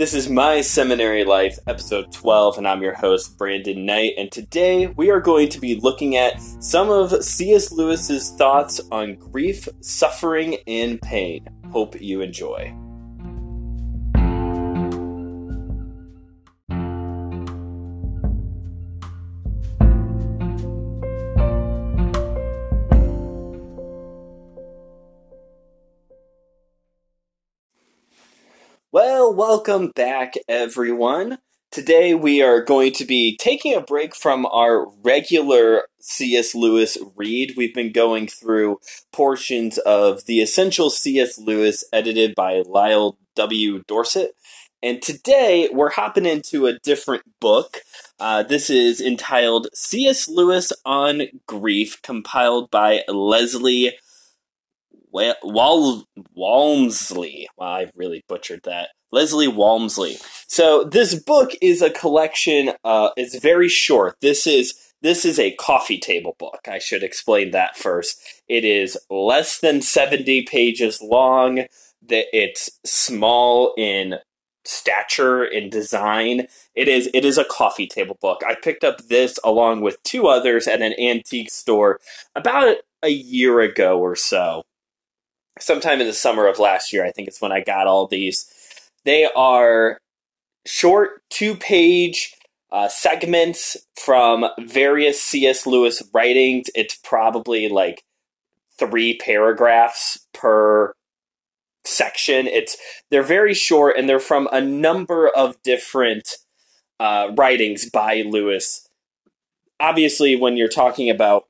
This is My Seminary Life, episode 12, and I'm your host, Brandon Knight. And today we are going to be looking at some of C.S. Lewis's thoughts on grief, suffering, and pain. Hope you enjoy. Welcome back, everyone. Today we are going to be taking a break from our regular C.S. Lewis read. We've been going through portions of The Essential C.S. Lewis, edited by Lyle W. Dorsett. And today we're hopping into a different book. Uh, this is entitled C.S. Lewis on Grief, compiled by Leslie Wal- Walmsley. Wow, I really butchered that. Leslie Walmsley. So this book is a collection. Uh, it's very short. This is this is a coffee table book. I should explain that first. It is less than seventy pages long. That it's small in stature in design. It is it is a coffee table book. I picked up this along with two others at an antique store about a year ago or so sometime in the summer of last year. I think it's when I got all these. They are short two page uh, segments from various C.S. Lewis writings. It's probably like three paragraphs per section. It's they're very short and they're from a number of different uh, writings by Lewis. Obviously, when you're talking about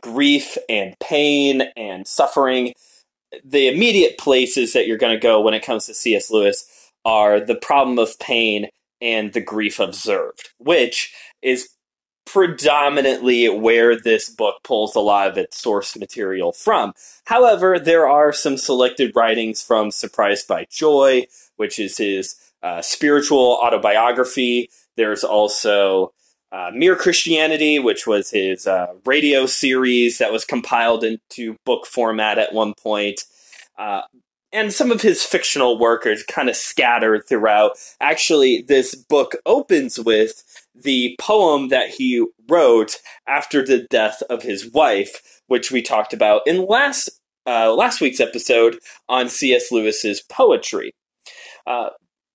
grief and pain and suffering, the immediate places that you're going to go when it comes to C.S. Lewis are the problem of pain and the grief observed, which is predominantly where this book pulls a lot of its source material from. However, there are some selected writings from Surprised by Joy, which is his uh, spiritual autobiography. There's also uh, Mere Christianity, which was his uh, radio series that was compiled into book format at one point. Uh, and some of his fictional work are kind of scattered throughout. Actually, this book opens with the poem that he wrote after the death of his wife, which we talked about in last uh, last week's episode on C.S. Lewis's poetry. Uh,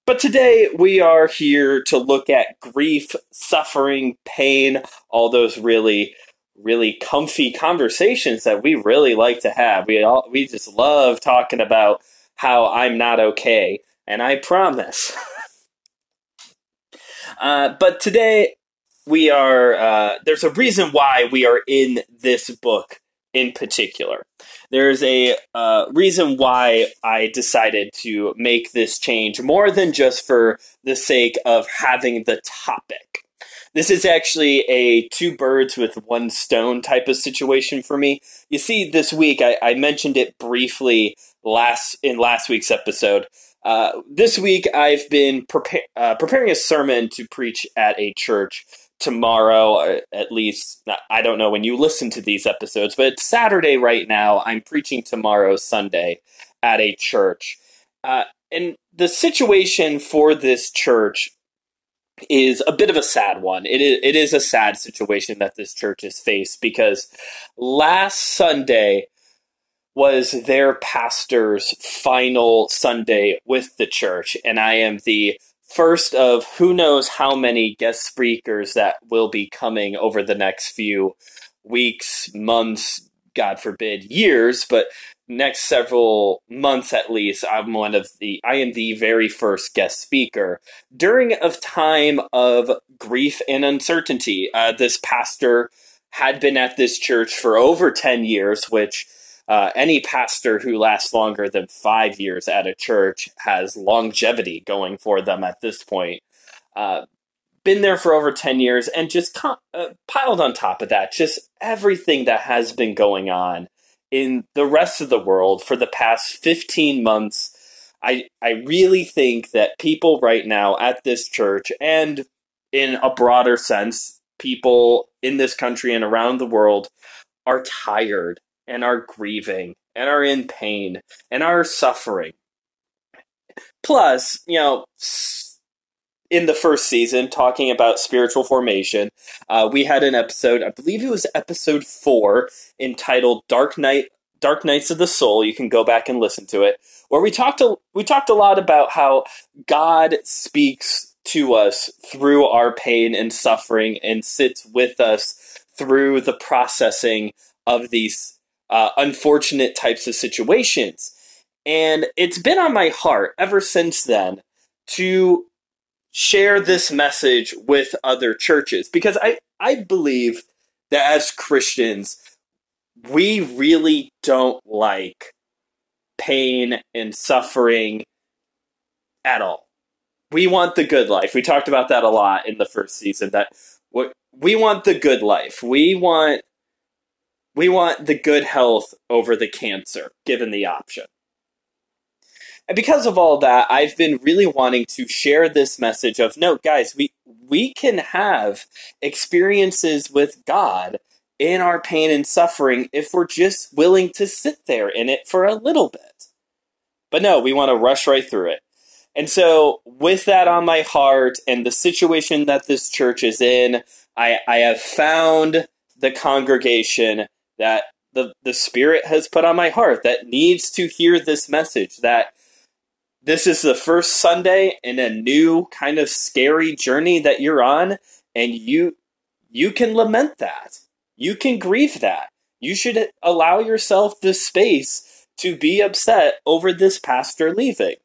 but today we are here to look at grief, suffering, pain, all those really, really comfy conversations that we really like to have. We all we just love talking about how I'm not okay, and I promise. uh, but today we are. Uh, there's a reason why we are in this book in particular. There's a uh, reason why I decided to make this change more than just for the sake of having the topic. This is actually a two birds with one stone type of situation for me. You see, this week I, I mentioned it briefly last in last week's episode. Uh, this week I've been uh, preparing a sermon to preach at a church tomorrow, at least. I don't know when you listen to these episodes, but it's Saturday right now. I'm preaching tomorrow, Sunday, at a church. Uh, and the situation for this church is a bit of a sad one. It is, it is a sad situation that this church has faced because last Sunday was their pastor's final Sunday with the church, and I am the first of who knows how many guest speakers that will be coming over the next few weeks, months, God forbid, years, but next several months at least, I'm one of the I am the very first guest speaker during a time of grief and uncertainty. Uh, this pastor had been at this church for over 10 years, which uh, any pastor who lasts longer than five years at a church has longevity going for them at this point. Uh, been there for over 10 years and just com- uh, piled on top of that, just everything that has been going on in the rest of the world for the past 15 months. I, I really think that people right now at this church and in a broader sense, people in this country and around the world are tired and are grieving and are in pain and are suffering. Plus, you know, in the first season, talking about spiritual formation, uh, we had an episode, I believe it was episode four, entitled "Dark Night." Dark Nights of the Soul. You can go back and listen to it, where we talked a, we talked a lot about how God speaks to us through our pain and suffering and sits with us through the processing of these uh, unfortunate types of situations. And it's been on my heart ever since then to share this message with other churches because I, I believe that as Christians, we really don't like pain and suffering at all. We want the good life. We talked about that a lot in the first season that we want the good life. We want we want the good health over the cancer given the option. And because of all that, I've been really wanting to share this message of no, guys, we we can have experiences with God in our pain and suffering if we're just willing to sit there in it for a little bit. But no, we want to rush right through it. And so, with that on my heart and the situation that this church is in, I, I have found the congregation that the, the Spirit has put on my heart that needs to hear this message that this is the first Sunday in a new kind of scary journey that you're on, and you you can lament that. You can grieve that. You should allow yourself the space to be upset over this pastor leaving.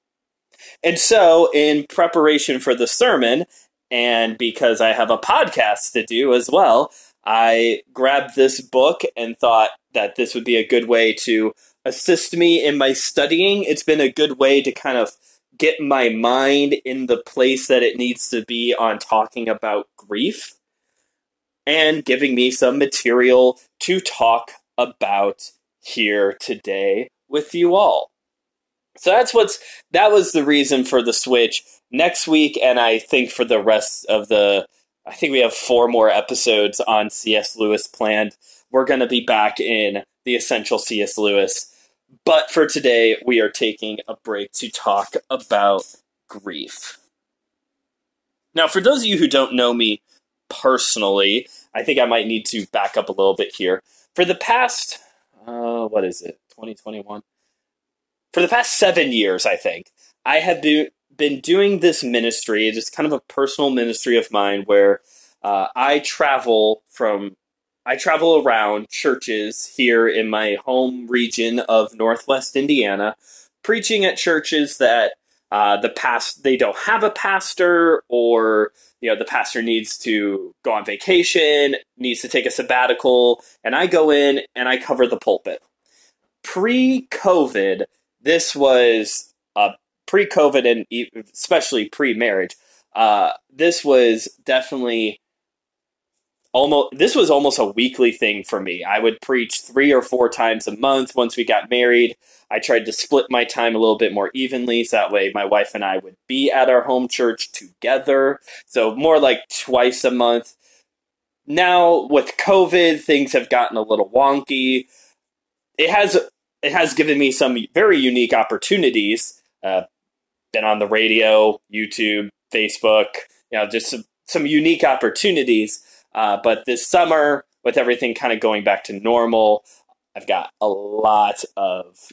And so, in preparation for the sermon, and because I have a podcast to do as well, I grabbed this book and thought that this would be a good way to assist me in my studying. It's been a good way to kind of get my mind in the place that it needs to be on talking about grief and giving me some material to talk about here today with you all. So that's what's that was the reason for the switch. Next week and I think for the rest of the I think we have four more episodes on C.S. Lewis planned. We're going to be back in the essential C.S. Lewis. But for today, we are taking a break to talk about grief. Now, for those of you who don't know me personally, I think I might need to back up a little bit here. For the past, uh, what is it, 2021? For the past seven years, I think, I have been, been doing this ministry. It is kind of a personal ministry of mine where uh, I travel from I travel around churches here in my home region of Northwest Indiana, preaching at churches that uh, the past they don't have a pastor, or you know the pastor needs to go on vacation, needs to take a sabbatical, and I go in and I cover the pulpit. Pre-COVID, this was a pre-COVID and especially pre-marriage. Uh, this was definitely almost this was almost a weekly thing for me. I would preach 3 or 4 times a month once we got married. I tried to split my time a little bit more evenly so that way my wife and I would be at our home church together. So more like twice a month. Now with COVID, things have gotten a little wonky. It has it has given me some very unique opportunities. Uh, been on the radio, YouTube, Facebook, you know, just some, some unique opportunities uh, but this summer, with everything kind of going back to normal, I've got a lot of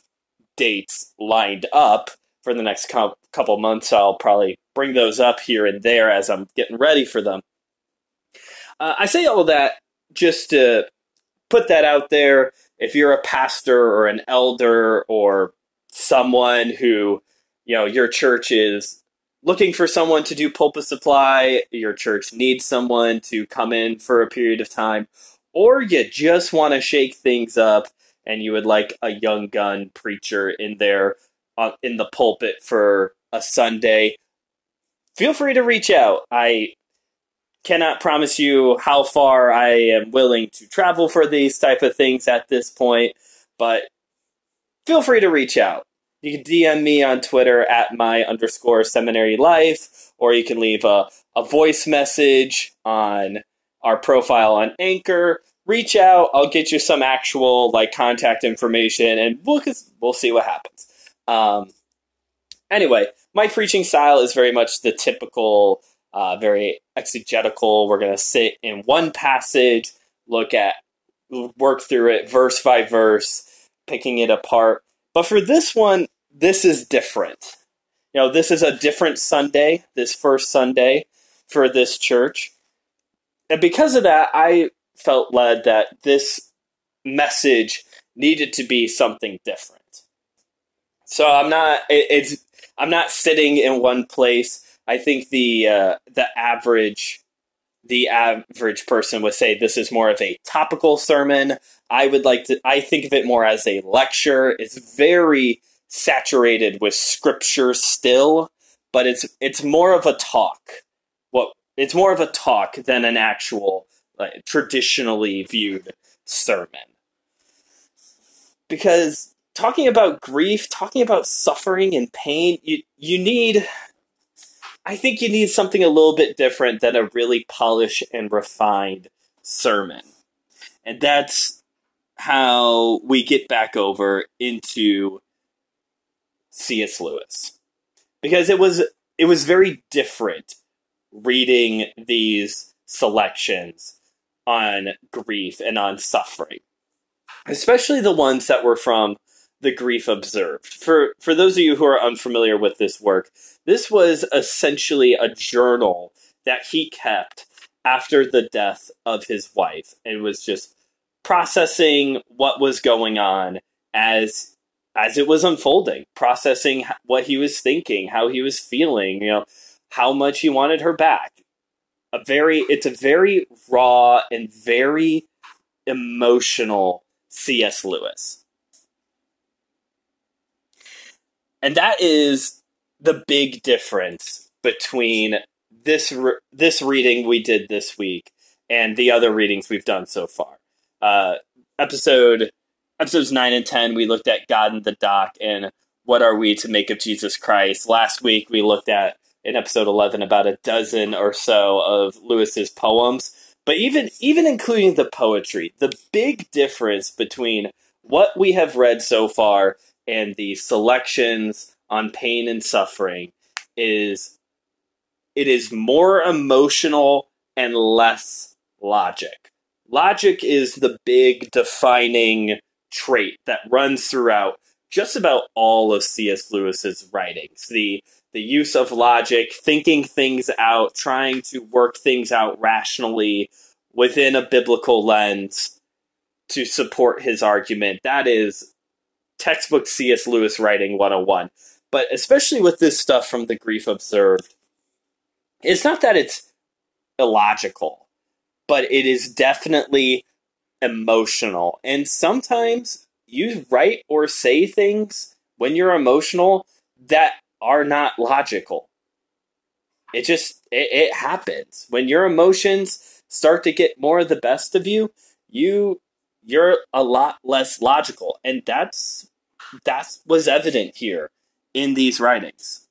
dates lined up for the next co- couple months. I'll probably bring those up here and there as I'm getting ready for them. Uh, I say all that just to put that out there. If you're a pastor or an elder or someone who, you know, your church is looking for someone to do pulpit supply, your church needs someone to come in for a period of time, or you just want to shake things up and you would like a young gun preacher in there uh, in the pulpit for a Sunday, feel free to reach out. I cannot promise you how far I am willing to travel for these type of things at this point, but feel free to reach out. You can DM me on Twitter at my underscore seminary life, or you can leave a, a voice message on our profile on Anchor. Reach out. I'll get you some actual like contact information, and we'll we'll see what happens. Um, Anyway, my preaching style is very much the typical, uh, very exegetical. We're going to sit in one passage, look at, work through it verse by verse, picking it apart. But for this one, this is different. You know, this is a different Sunday, this first Sunday for this church. And because of that, I felt led that this message needed to be something different. So I'm not it, it's I'm not sitting in one place. I think the uh, the average the average person would say this is more of a topical sermon. I would like to I think of it more as a lecture. It's very saturated with scripture still, but it's it's more of a talk. What it's more of a talk than an actual like, traditionally viewed sermon. Because talking about grief, talking about suffering and pain, you you need I think you need something a little bit different than a really polished and refined sermon. And that's how we get back over into C.S. Lewis. Because it was it was very different reading these selections on grief and on suffering. Especially the ones that were from the grief observed. For for those of you who are unfamiliar with this work, this was essentially a journal that he kept after the death of his wife and was just processing what was going on as as it was unfolding, processing what he was thinking, how he was feeling, you know, how much he wanted her back. A very it's a very raw and very emotional C.S. Lewis. And that is the big difference between this re- this reading we did this week and the other readings we've done so far. Uh, episode episodes nine and ten, we looked at God in the dock and what are we to make of Jesus Christ. Last week we looked at in episode eleven about a dozen or so of Lewis's poems. But even even including the poetry, the big difference between what we have read so far and the selections on pain and suffering is it is more emotional and less logic. Logic is the big defining trait that runs throughout just about all of C.S. Lewis's writings. The the use of logic, thinking things out, trying to work things out rationally within a biblical lens to support his argument. That is textbook C.S. Lewis writing 101. But especially with this stuff from the Grief Observed, it's not that it's illogical, but it is definitely emotional. And sometimes you write or say things when you're emotional that are not logical. It just it, it happens. When your emotions start to get more of the best of you, you you're a lot less logical. And that's that was evident here in these writings.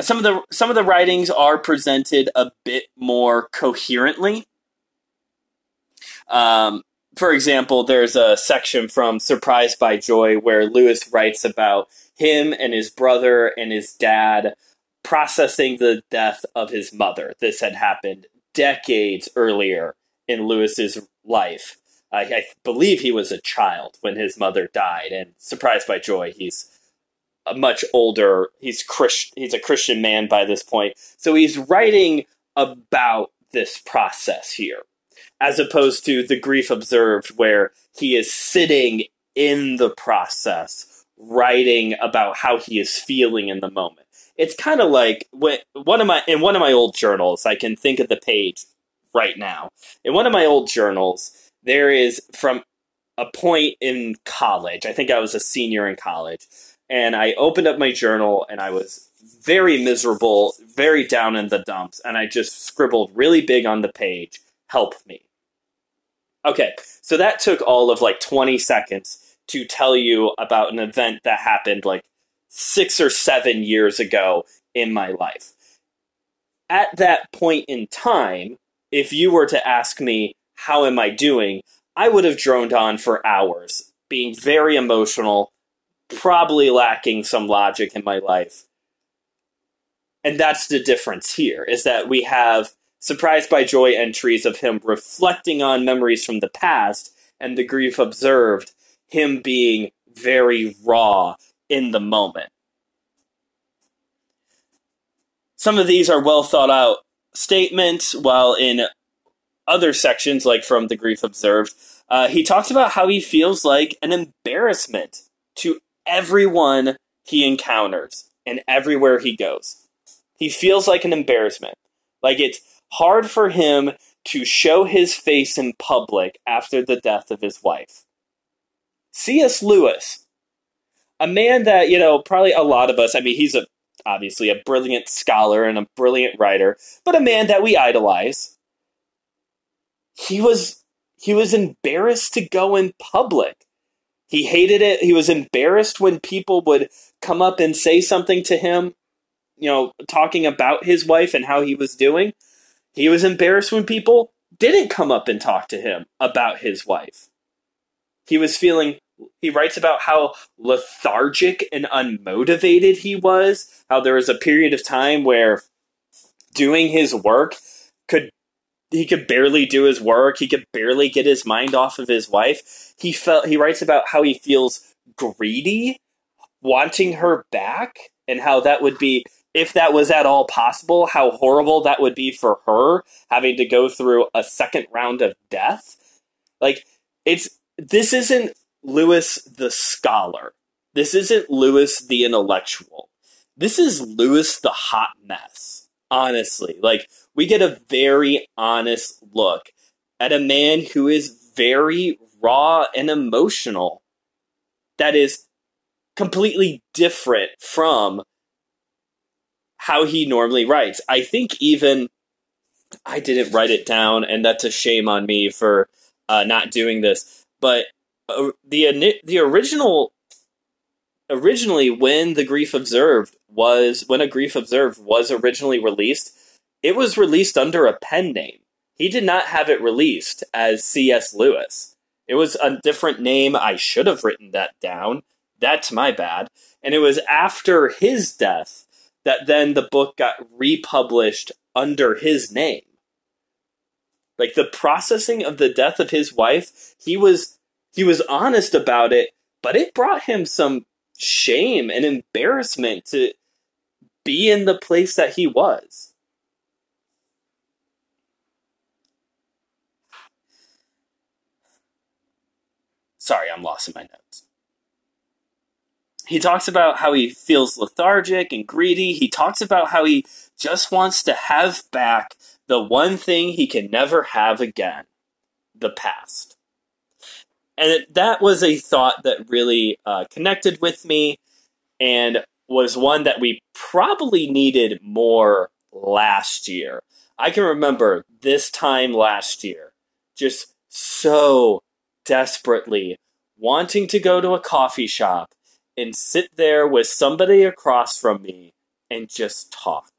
Some of the some of the writings are presented a bit more coherently. Um, for example, there's a section from Surprised by Joy where Lewis writes about him and his brother and his dad processing the death of his mother. This had happened decades earlier in Lewis's life. I, I believe he was a child when his mother died, and surprised by joy, he's a much older. He's Christ, He's a Christian man by this point, so he's writing about this process here, as opposed to the grief observed, where he is sitting in the process, writing about how he is feeling in the moment. It's kind of like when one of my in one of my old journals, I can think of the page right now. In one of my old journals, there is from a point in college, I think I was a senior in college, and I opened up my journal and I was very miserable, very down in the dumps, and I just scribbled really big on the page, help me. Okay, so that took all of like 20 seconds to tell you about an event that happened like six or seven years ago in my life. At that point in time, if you were to ask me, how am I doing, I would have droned on for hours, being very emotional, probably lacking some logic in my life. And that's the difference here is that we have surprised by joy entries of him reflecting on memories from the past and the grief observed, him being very raw in the moment. Some of these are well thought out statements, while in other sections, like from The Grief Observed, uh, he talks about how he feels like an embarrassment to everyone he encounters and everywhere he goes. He feels like an embarrassment. Like it's hard for him to show his face in public after the death of his wife. C.S. Lewis, a man that, you know, probably a lot of us, I mean, he's a obviously a brilliant scholar and a brilliant writer, but a man that we idolize. He was he was embarrassed to go in public. He hated it. He was embarrassed when people would come up and say something to him, you know, talking about his wife and how he was doing. He was embarrassed when people didn't come up and talk to him about his wife. He was feeling he writes about how lethargic and unmotivated he was, how there was a period of time where doing his work could he could barely do his work, he could barely get his mind off of his wife. He felt he writes about how he feels greedy, wanting her back, and how that would be if that was at all possible, how horrible that would be for her having to go through a second round of death. Like it's this isn't Lewis the scholar. This isn't Lewis the intellectual. This is Lewis the hot mess. Honestly, like we get a very honest look at a man who is very raw and emotional. That is completely different from how he normally writes. I think even I didn't write it down, and that's a shame on me for uh, not doing this. But uh, the the original originally when the grief observed was when a grief observed was originally released it was released under a pen name. He did not have it released as cs lewis. It was a different name. I should have written that down. That's my bad. And it was after his death that then the book got republished under his name. Like the processing of the death of his wife he was he was honest about it, but it brought him some shame and embarrassment to be in the place that he was. Sorry, I'm lost in my notes. He talks about how he feels lethargic and greedy. He talks about how he just wants to have back the one thing he can never have again the past and it, that was a thought that really uh, connected with me and was one that we probably needed more last year. I can remember this time last year just so desperately wanting to go to a coffee shop and sit there with somebody across from me and just talk.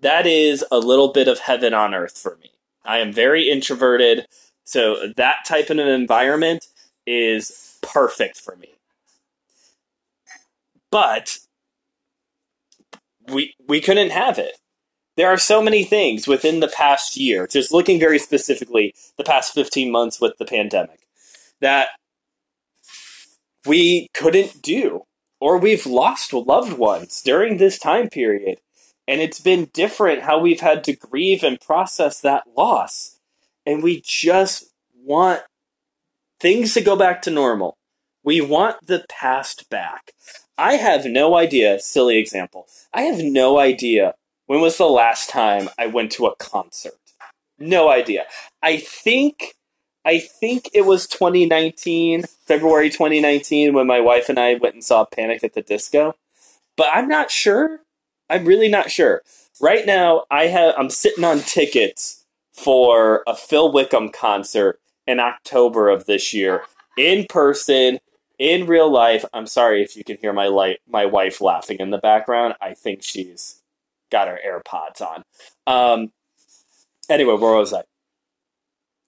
That is a little bit of heaven on earth for me. I am very introverted. So that type of an environment is perfect for me. But we we couldn't have it. There are so many things within the past year, just looking very specifically the past 15 months with the pandemic, that we couldn't do or we've lost loved ones during this time period. And it's been different how we've had to grieve and process that loss. And we just want things to go back to normal. We want the past back. I have no idea, silly example. I have no idea when was the last time I went to a concert. No idea. I think I think it was 2019, February 2019 when my wife and I went and saw Panic at the Disco. But I'm not sure. I'm really not sure. Right now, I have I'm sitting on tickets for a Phil Wickham concert in October of this year in person in real life. I'm sorry if you can hear my light, my wife laughing in the background. I think she's got her AirPods on. Um, anyway, where was I?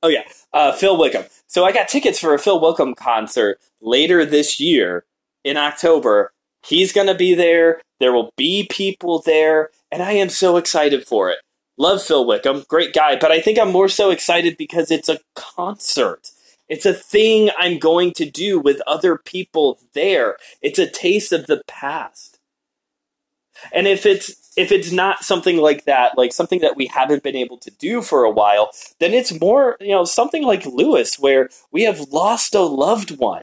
Oh yeah, uh, Phil Wickham. So I got tickets for a Phil Wickham concert later this year in October. He's to be there. There will be people there, and I am so excited for it. Love Phil Wickham, great guy, but I think I'm more so excited because it's a concert. It's a thing I'm going to do with other people there. It's a taste of the past. And if it's if it's not something like that, like something that we haven't been able to do for a while, then it's more, you know, something like Lewis where we have lost a loved one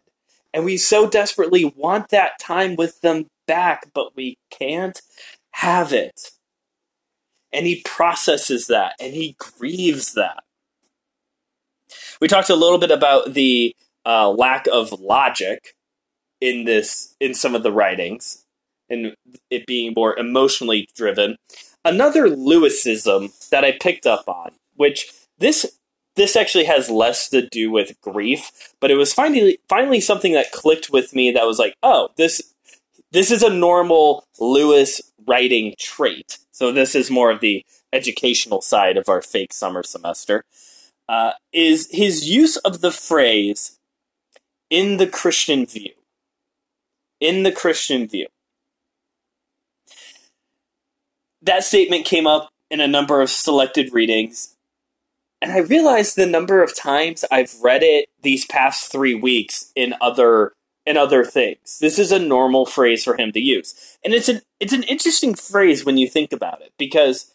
and we so desperately want that time with them back, but we can't have it. And he processes that and he grieves that. We talked a little bit about the uh, lack of logic in this in some of the writings and it being more emotionally driven. Another Lewisism that I picked up on, which this this actually has less to do with grief, but it was finally finally something that clicked with me that was like, oh, this this is a normal Lewis writing trait. So this is more of the educational side of our fake summer semester. Uh, is his use of the phrase "in the Christian view." In the Christian view. That statement came up in a number of selected readings and I realized the number of times I've read it these past three weeks in other in other things. This is a normal phrase for him to use, and it's an it's an interesting phrase when you think about it because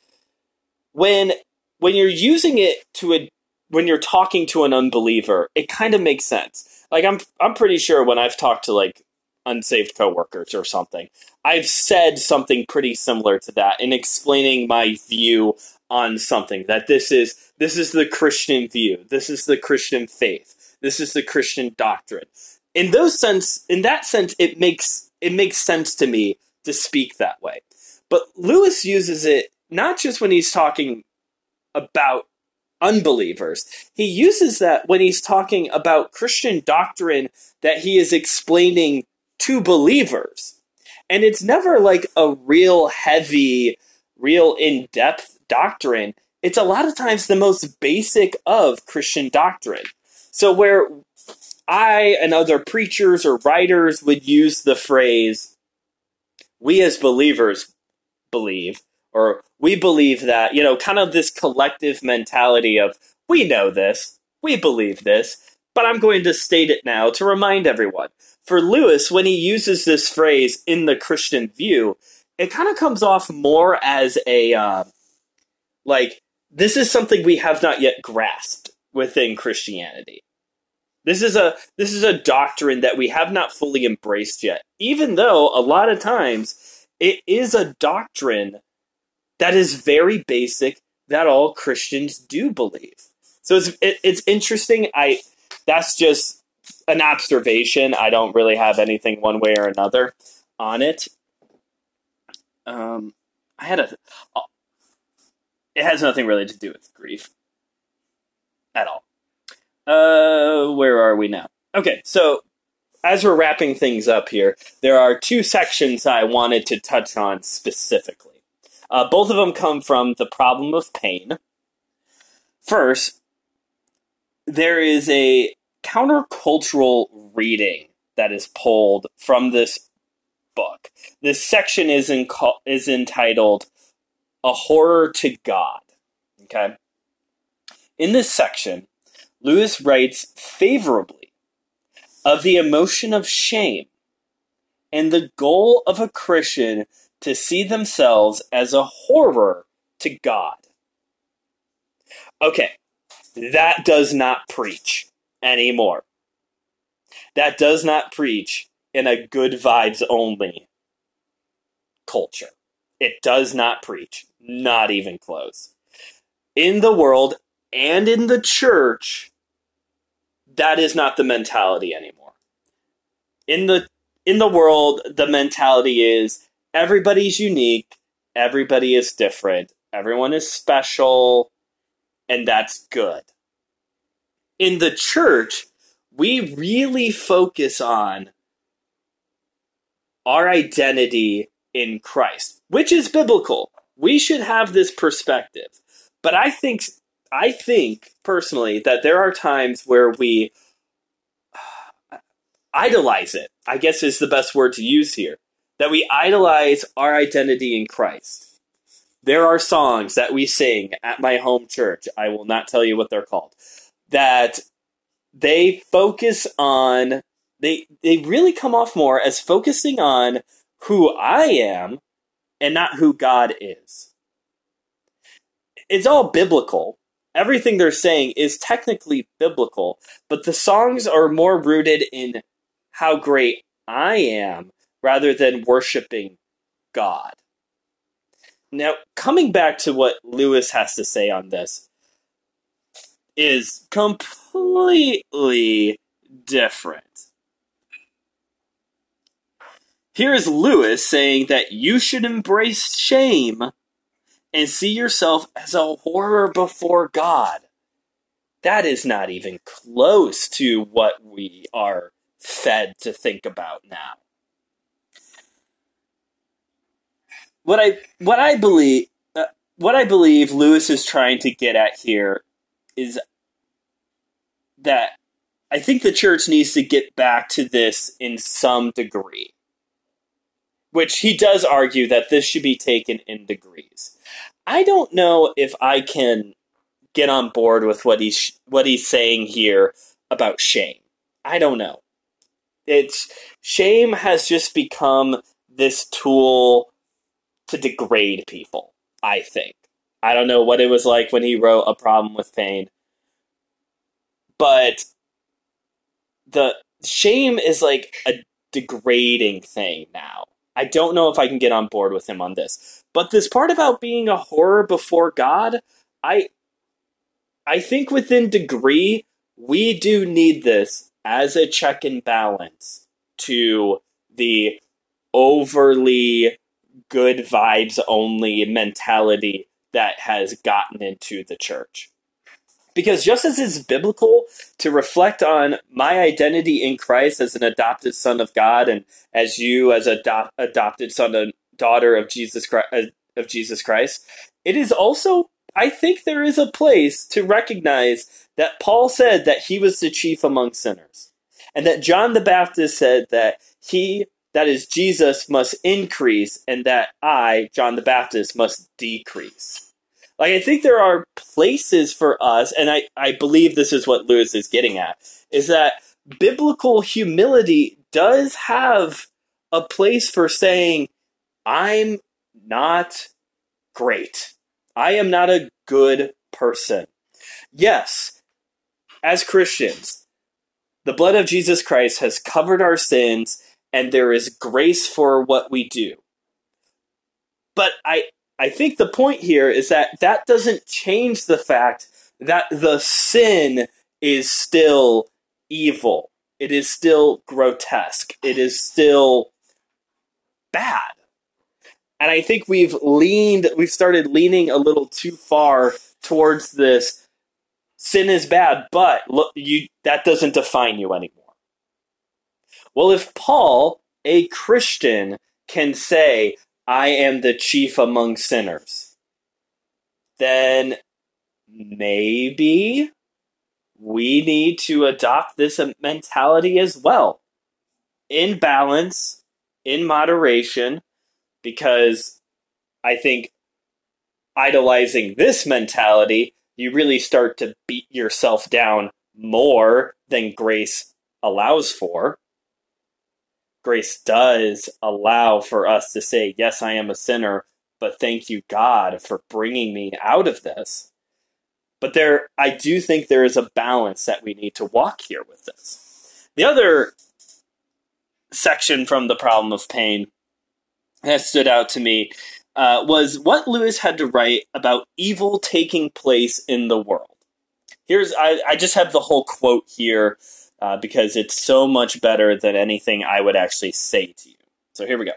when when you're using it to a when you're talking to an unbeliever, it kind of makes sense. Like I'm I'm pretty sure when I've talked to like unsaved coworkers or something, I've said something pretty similar to that in explaining my view on something that this is this is the Christian view. This is the Christian faith. This is the Christian doctrine. In those sense, in that sense, it makes it makes sense to me to speak that way. But Lewis uses it not just when he's talking about unbelievers. He uses that when he's talking about Christian doctrine that he is explaining to believers. And it's never like a real heavy, real in depth doctrine, it's a lot of times the most basic of Christian doctrine. So, where I and other preachers or writers would use the phrase, we as believers believe, or we believe that, you know, kind of this collective mentality of, we know this, we believe this, but I'm going to state it now to remind everyone. For Lewis, when he uses this phrase in the Christian view, it kind of comes off more as a, uh, like, this is something we have not yet grasped within Christianity. This is a this is a doctrine that we have not fully embraced yet. Even though a lot of times it is a doctrine that is very basic that all Christians do believe. So it's it, it's interesting. I that's just an observation. I don't really have anything one way or another on it. Um, I had a it has nothing really to do with grief at all. Uh, where are we now? Okay, so as we're wrapping things up here, there are two sections I wanted to touch on specifically. Uh, both of them come from the problem of pain. First, there is a countercultural reading that is pulled from this book. This section is in, is entitled a horror to God. Okay? In this section, Lewis writes favorably of the emotion of shame and the goal of a Christian to see themselves as a horror to God. Okay, that does not preach anymore. That does not preach in a good vibes only culture. It does not preach. Not even close. In the world and in the church, that is not the mentality anymore. In the in the world, the mentality is everybody's unique, everybody is different, everyone is special, and that's good. In the church, we really focus on our identity in Christ, which is biblical we should have this perspective. But I think I think personally that there are times where we idolize it, I guess is the best word to use here. That we idolize our identity in Christ. There are songs that we sing at my home church. I will not tell you what they're called. That they focus on they they really come off more as focusing on who I am and not who God is. It's all biblical. Everything they're saying is technically biblical, but the songs are more rooted in how great I am rather than worshiping God. Now, coming back to what Lewis has to say on this is completely different. Here is Lewis saying that you should embrace shame and see yourself as a horror before God. That is not even close to what we are fed to think about now. What I what I believe uh, what I believe Lewis is trying to get at here is that I think the church needs to get back to this in some degree which he does argue that this should be taken in degrees. I don't know if I can get on board with what he's what he's saying here about shame. I don't know. It's shame has just become this tool to degrade people, I think. I don't know what it was like when he wrote A Problem with Pain. But the shame is like a degrading thing now. I don't know if I can get on board with him on this. But this part about being a horror before God, I I think within degree we do need this as a check and balance to the overly good vibes only mentality that has gotten into the church. Because just as it's biblical to reflect on my identity in Christ as an adopted son of God, and as you as a do- adopted son and daughter of Jesus Christ, uh, of Jesus Christ, it is also, I think, there is a place to recognize that Paul said that he was the chief among sinners, and that John the Baptist said that he, that is Jesus, must increase, and that I, John the Baptist, must decrease. Like I think there are places for us, and I, I believe this is what Lewis is getting at, is that biblical humility does have a place for saying, I'm not great. I am not a good person. Yes, as Christians, the blood of Jesus Christ has covered our sins, and there is grace for what we do. But I, I think the point here is that that doesn't change the fact that the sin is still evil. It is still grotesque. It is still bad. And I think we've leaned, we've started leaning a little too far towards this sin is bad, but look, you that doesn't define you anymore. Well, if Paul, a Christian, can say, I am the chief among sinners, then maybe we need to adopt this mentality as well in balance, in moderation, because I think idolizing this mentality, you really start to beat yourself down more than grace allows for grace does allow for us to say, Yes, I am a sinner, but thank you, God, for bringing me out of this. But there, I do think there is a balance that we need to walk here with this. The other section from the problem of pain that stood out to me uh, was what Lewis had to write about evil taking place in the world. Here's, I, I just have the whole quote here uh, because it's so much better than anything I would actually say to you. So here we go.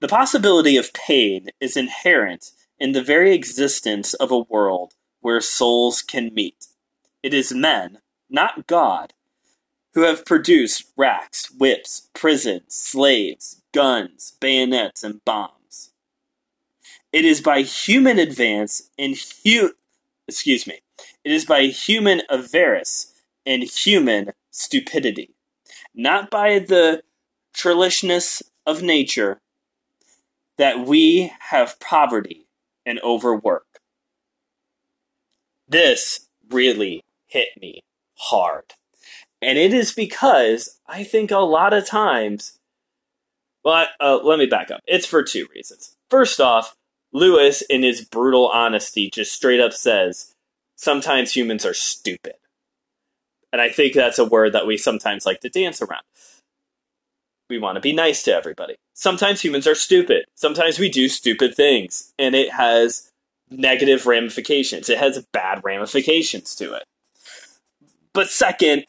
The possibility of pain is inherent in the very existence of a world where souls can meet. It is men, not God, who have produced racks, whips, prisons, slaves, guns, bayonets, and bombs. It is by human advance and hu- excuse me. It is by human avarice and human stupidity not by the trillishness of nature, that we have poverty and overwork. This really hit me hard. And it is because I think a lot of times, well, uh, let me back up. It's for two reasons. First off, Lewis, in his brutal honesty, just straight up says sometimes humans are stupid. And I think that's a word that we sometimes like to dance around. We want to be nice to everybody. Sometimes humans are stupid. Sometimes we do stupid things, and it has negative ramifications. It has bad ramifications to it. But second,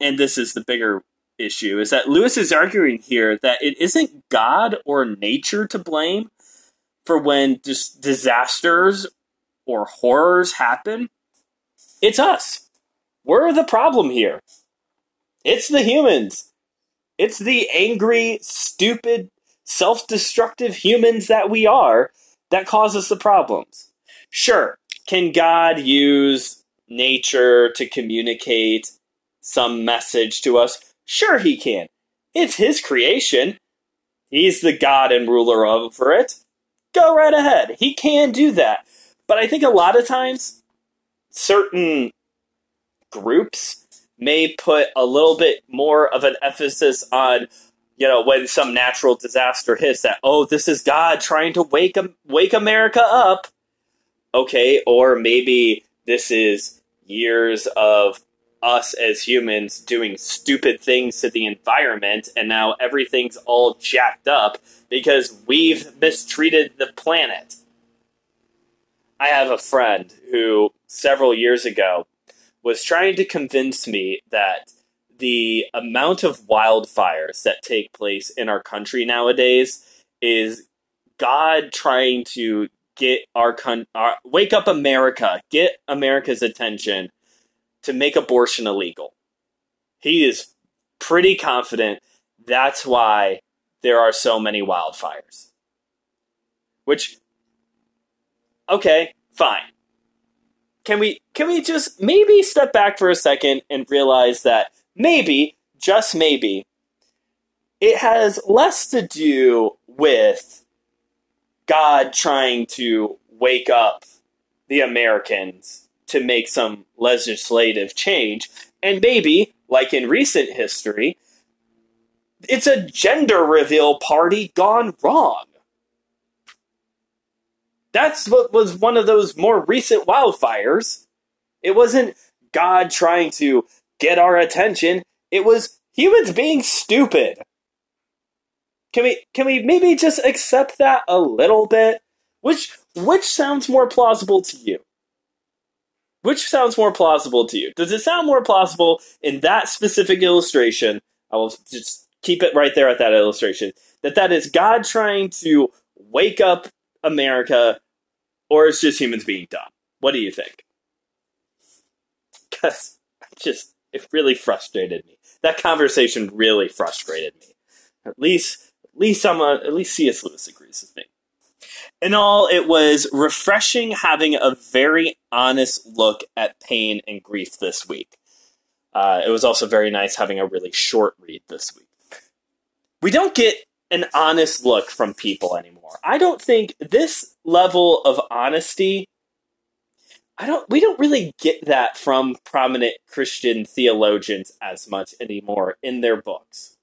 and this is the bigger issue, is that Lewis is arguing here that it isn't God or nature to blame for when just disasters or horrors happen. It's us. We're the problem here. It's the humans. It's the angry, stupid, self destructive humans that we are that causes the problems. Sure, can God use nature to communicate some message to us? Sure, he can. It's his creation. He's the God and ruler over it. Go right ahead. He can do that. But I think a lot of times, certain groups may put a little bit more of an emphasis on, you know, when some natural disaster hits that, oh, this is God trying to wake, wake America up. Okay, or maybe this is years of us as humans doing stupid things to the environment, and now everything's all jacked up because we've mistreated the planet. I have a friend who several years ago was trying to convince me that the amount of wildfires that take place in our country nowadays is God trying to get our, con- wake up America, get America's attention to make abortion illegal. He is pretty confident that's why there are so many wildfires. Which okay, fine. Can we can we just maybe step back for a second and realize that maybe, just maybe, it has less to do with God trying to wake up the Americans to make some legislative change. And maybe, like in recent history, it's a gender reveal party gone wrong. That's what was one of those more recent wildfires. It wasn't God trying to get our attention, it was humans being stupid. Can we can we maybe just accept that a little bit? Which which sounds more plausible to you? Which sounds more plausible to you? Does it sound more plausible in that specific illustration? I will just keep it right there at that illustration. That that is God trying to wake up America, or it's just humans being dumb. What do you think? Because just it really frustrated me. That conversation really frustrated me. At least, at least I'm at least C.S. Lewis agrees with me. In all, it was refreshing having a very honest look at pain and grief this week. Uh, it was also very nice having a really short read this week. We don't get an honest look from people anymore. I don't think this level of honesty I don't we don't really get that from prominent Christian theologians as much anymore in their books.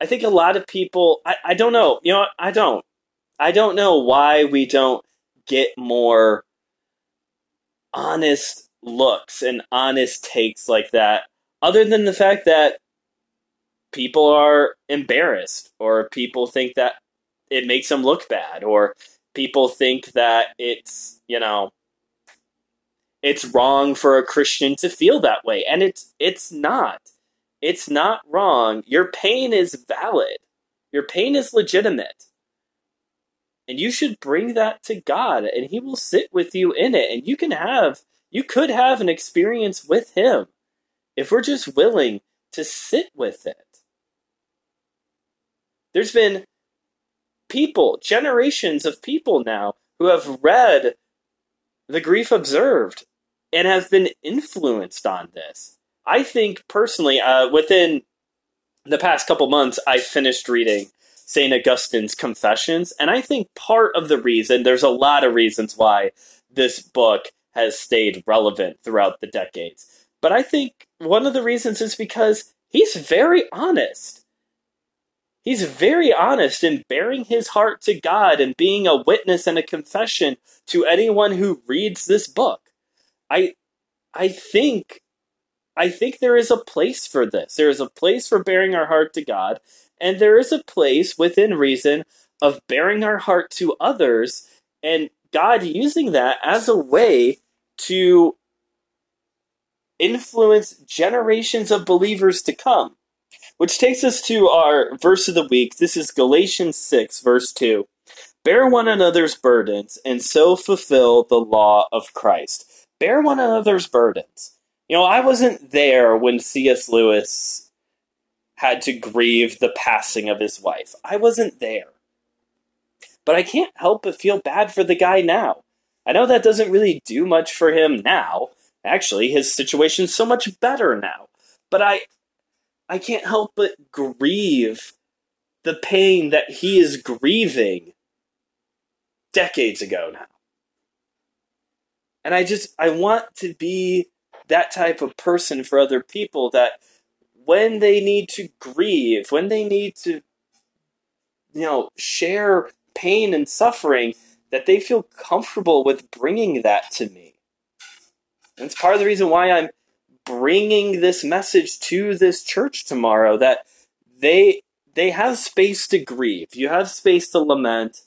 I think a lot of people I, I don't know, you know I don't. I don't know why we don't get more honest looks and honest takes like that, other than the fact that people are embarrassed or people think that it makes them look bad or people think that it's, you know, it's wrong for a Christian to feel that way. And it's it's not. It's not wrong. Your pain is valid. Your pain is legitimate. And you should bring that to God and he will sit with you in it and you can have you could have an experience with him if we're just willing to sit with it. There's been people, generations of people now who have read The Grief Observed and have been influenced on this. I think personally, uh, within the past couple months, I finished reading St. Augustine's Confessions, and I think part of the reason, there's a lot of reasons why this book has stayed relevant throughout the decades. But I think one of the reasons is because he's very honest. He's very honest in bearing his heart to God and being a witness and a confession to anyone who reads this book. I I think I think there is a place for this. There is a place for bearing our heart to God, and there is a place within reason of bearing our heart to others and God using that as a way to influence generations of believers to come. Which takes us to our verse of the week. This is Galatians 6, verse 2. Bear one another's burdens and so fulfill the law of Christ. Bear one another's burdens. You know, I wasn't there when C.S. Lewis had to grieve the passing of his wife. I wasn't there. But I can't help but feel bad for the guy now. I know that doesn't really do much for him now. Actually, his situation's so much better now. But I I can't help but grieve the pain that he is grieving decades ago now. And I just I want to be that type of person for other people that when they need to grieve, when they need to you know, share pain and suffering, that they feel comfortable with bringing that to me. And it's part of the reason why I'm bringing this message to this church tomorrow that they they have space to grieve. You have space to lament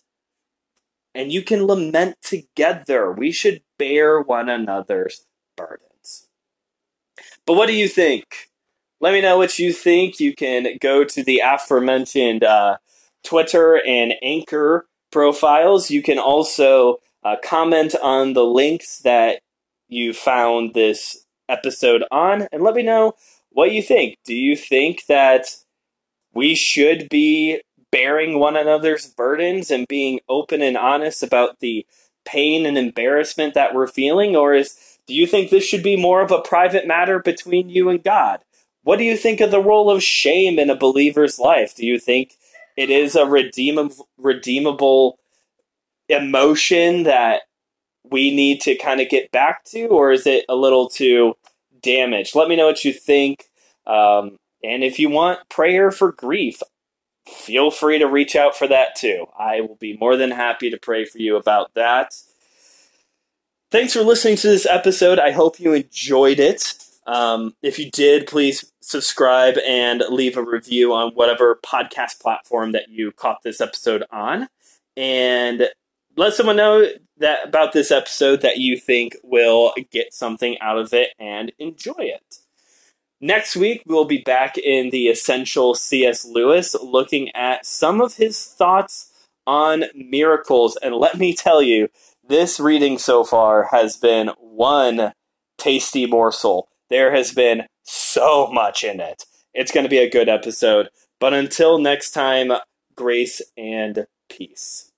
and you can lament together. We should bear one another's burdens. But what do you think? Let me know what you think. You can go to the aforementioned uh, Twitter and Anchor profiles. You can also uh, comment on the links that you found this episode on and let me know what you think. Do you think that we should be bearing one another's burdens and being open and honest about the pain and embarrassment that we're feeling or is do you think this should be more of a private matter between you and God? What do you think of the role of shame in a believer's life? Do you think it is a redeemable redeemable emotion that we need to kind of get back to, or is it a little too damaged? Let me know what you think. Um, and if you want prayer for grief, feel free to reach out for that too. I will be more than happy to pray for you about that. Thanks for listening to this episode. I hope you enjoyed it. Um, if you did, please subscribe and leave a review on whatever podcast platform that you caught this episode on. And let someone know that about this episode that you think will get something out of it and enjoy it. Next week, we'll be back in the essential C.S. Lewis looking at some of his thoughts on miracles. And let me tell you, this reading so far has been one tasty morsel. There has been so much in it. It's going to be a good episode. But until next time, grace and peace.